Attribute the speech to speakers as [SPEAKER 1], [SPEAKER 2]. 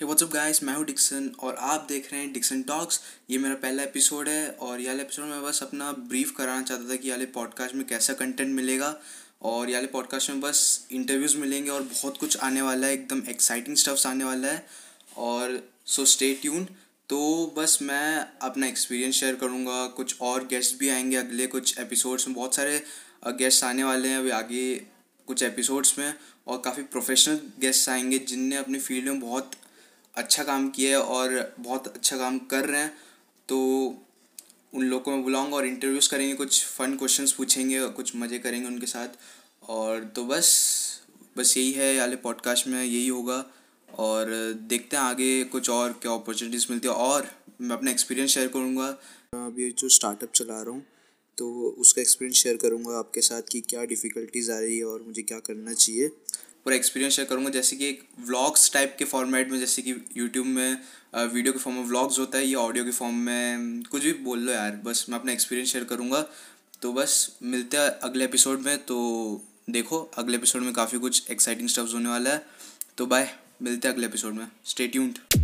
[SPEAKER 1] हे WhatsApp guys मैं हूँ Dixon और आप देख रहे हैं डिक्सन टॉक्स ये मेरा पहला एपिसोड है और ये वाले एपिसोड में बस अपना ब्रीफ कराना चाहता था कि वाले पॉडकास्ट में कैसा कंटेंट मिलेगा और ये पॉडकास्ट में बस इंटरव्यूज़ मिलेंगे और बहुत कुछ आने वाला है, एकदम एक्साइटिंग स्टफ्स आने वाला है और सो स्टे ट्यून तो बस मैं अपना एक्सपीरियंस शेयर करूँगा। कुछ और गेस्ट भी आएँगे अगले कुछ एपिसोड्स में। बहुत सारे गेस्ट आने वाले हैं अभी आगे कुछ एपिसोड्स में और काफ़ी प्रोफेशनल गेस्ट आएँगे जिनने अपनी फ़ील्ड में बहुत अच्छा काम किया है और बहुत अच्छा काम कर रहे हैं तो उन लोगों को मैं बुलाऊँगा और इंटरव्यूज़ करेंगे, कुछ फ़न क्वेश्चंस पूछेंगे, कुछ मज़े करेंगे उनके साथ। और तो बस बस यही है वाले पॉडकास्ट में यही होगा। और देखते हैं आगे कुछ और क्या अपॉर्चुनिटीज़ मिलती है। और मैं अपना एक्सपीरियंस शेयर करूँगा। अभी जो स्टार्टअप चला रहा हूँ तो उसका एक्सपीरियंस शेयर करूँगा आपके साथ कि क्या डिफ़िकल्टीज़ आ रही है और मुझे क्या करना चाहिए। पूरा एक्सपीरियंस शेयर करूँगा। जैसे कि एक व्लॉग्स टाइप के फॉर्मेट में, जैसे कि यूट्यूब में वीडियो के फॉर्म में व्लॉग्स होता है या ऑडियो के फॉर्म में, कुछ भी बोल लो यार, बस मैं अपना एक्सपीरियंस शेयर करूँगा। तो बस मिलते हैं अगले एपिसोड में। तो देखो, अगले एपिसोड में काफ़ी कुछ एक्साइटिंग स्टफ्स होने वाला है। तो बाय मिलते हैं अगले एपिसोड में। Stay tuned